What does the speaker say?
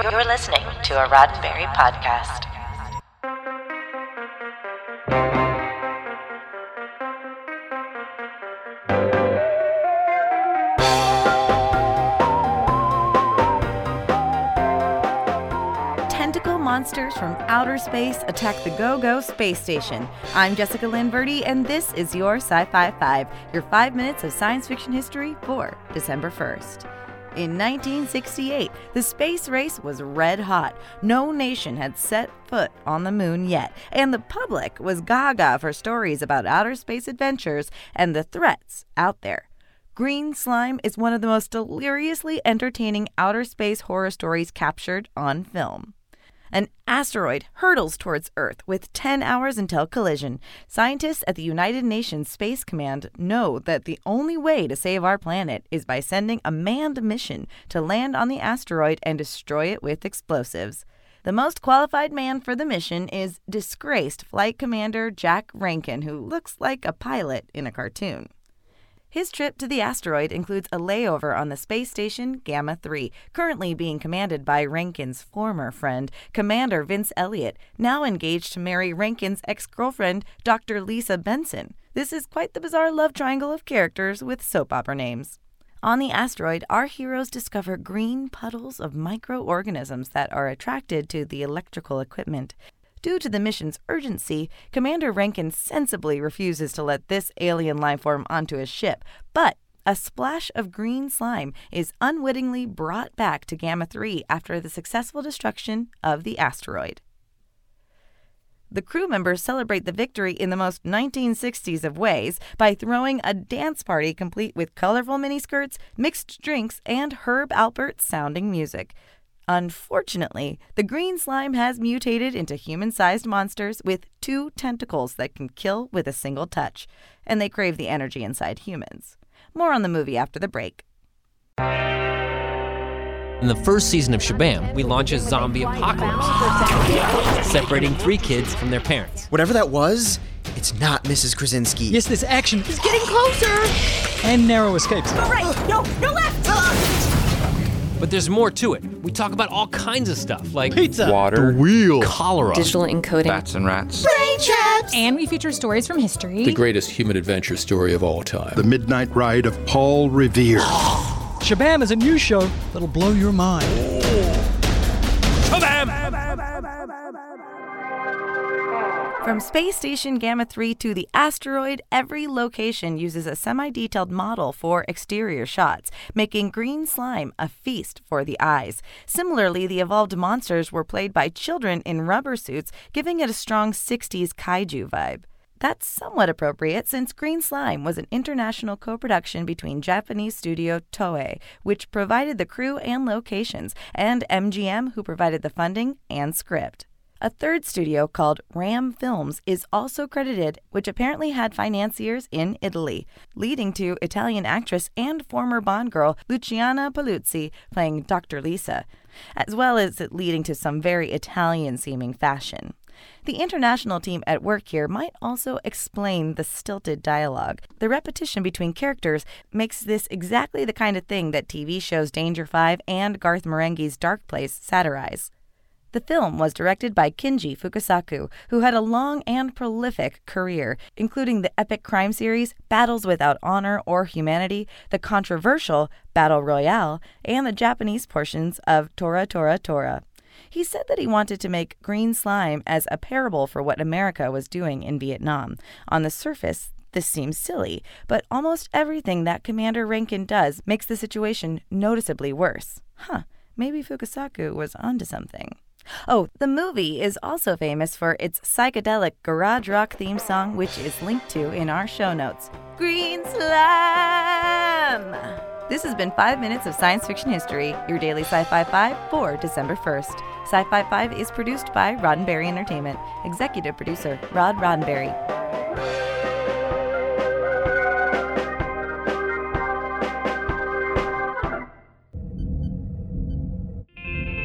You're listening to a Roddenberry podcast. Tentacle monsters from outer space attack the Go Go space station. I'm Jessica Lynn Verdi, and this is your Sci Fi 5, your five minutes of science fiction history for December 1st. In 1968, the space race was red hot. No nation had set foot on the moon yet, and the public was gaga for stories about outer space adventures and the threats out there. Green Slime is one of the most deliriously entertaining outer space horror stories captured on film. An asteroid hurtles towards Earth with 10 hours until collision. Scientists at the United Nations Space Command know that the only way to save our planet is by sending a manned mission to land on the asteroid and destroy it with explosives. The most qualified man for the mission is disgraced Flight Commander Jack Rankin, who looks like a pilot in a cartoon. His trip to the asteroid includes a layover on the space station Gamma 3, currently being commanded by Rankin's former friend, Commander Vince Elliott, now engaged to marry Rankin's ex girlfriend, Dr. Lisa Benson. This is quite the bizarre love triangle of characters with soap opera names. On the asteroid, our heroes discover green puddles of microorganisms that are attracted to the electrical equipment. Due to the mission's urgency, Commander Rankin sensibly refuses to let this alien lifeform onto his ship, but a splash of green slime is unwittingly brought back to Gamma 3 after the successful destruction of the asteroid. The crew members celebrate the victory in the most 1960s of ways by throwing a dance party complete with colorful miniskirts, mixed drinks, and Herb Alpert sounding music. Unfortunately, the green slime has mutated into human sized monsters with two tentacles that can kill with a single touch, and they crave the energy inside humans. More on the movie after the break. In the first season of Shabam, we launch a zombie apocalypse, separating three kids from their parents. Whatever that was, it's not Mrs. Krasinski. Yes, this action is getting closer! And narrow escapes. Go right! No, no left! But there's more to it. We talk about all kinds of stuff like Pizza! Water, Wheel. cholera, Digital encoding. bats and rats. Brain traps, and we feature stories from history. The greatest human adventure story of all time. The Midnight Ride of Paul Revere. Shabam is a new show that'll blow your mind. From Space Station Gamma 3 to the asteroid, every location uses a semi detailed model for exterior shots, making green slime a feast for the eyes. Similarly, the evolved monsters were played by children in rubber suits, giving it a strong 60s kaiju vibe. That's somewhat appropriate since Green Slime was an international co production between Japanese studio Toei, which provided the crew and locations, and MGM, who provided the funding and script. A third studio called Ram Films is also credited, which apparently had financiers in Italy, leading to Italian actress and former Bond girl Luciana Paluzzi playing Dr. Lisa, as well as it leading to some very Italian seeming fashion. The international team at work here might also explain the stilted dialogue. The repetition between characters makes this exactly the kind of thing that TV shows Danger 5 and Garth Marenghi's Dark Place satirize. The film was directed by Kinji Fukasaku, who had a long and prolific career, including the epic crime series Battles Without Honor or Humanity, the controversial Battle Royale, and the Japanese portions of Tora Tora Tora. He said that he wanted to make Green Slime as a parable for what America was doing in Vietnam. On the surface, this seems silly, but almost everything that Commander Rankin does makes the situation noticeably worse. Huh, maybe Fukasaku was onto something. Oh, the movie is also famous for its psychedelic garage rock theme song, which is linked to in our show notes. Green Slime! This has been 5 Minutes of Science Fiction History, your daily Sci Fi 5 for December 1st. Sci Fi 5 is produced by Roddenberry Entertainment. Executive producer Rod Roddenberry.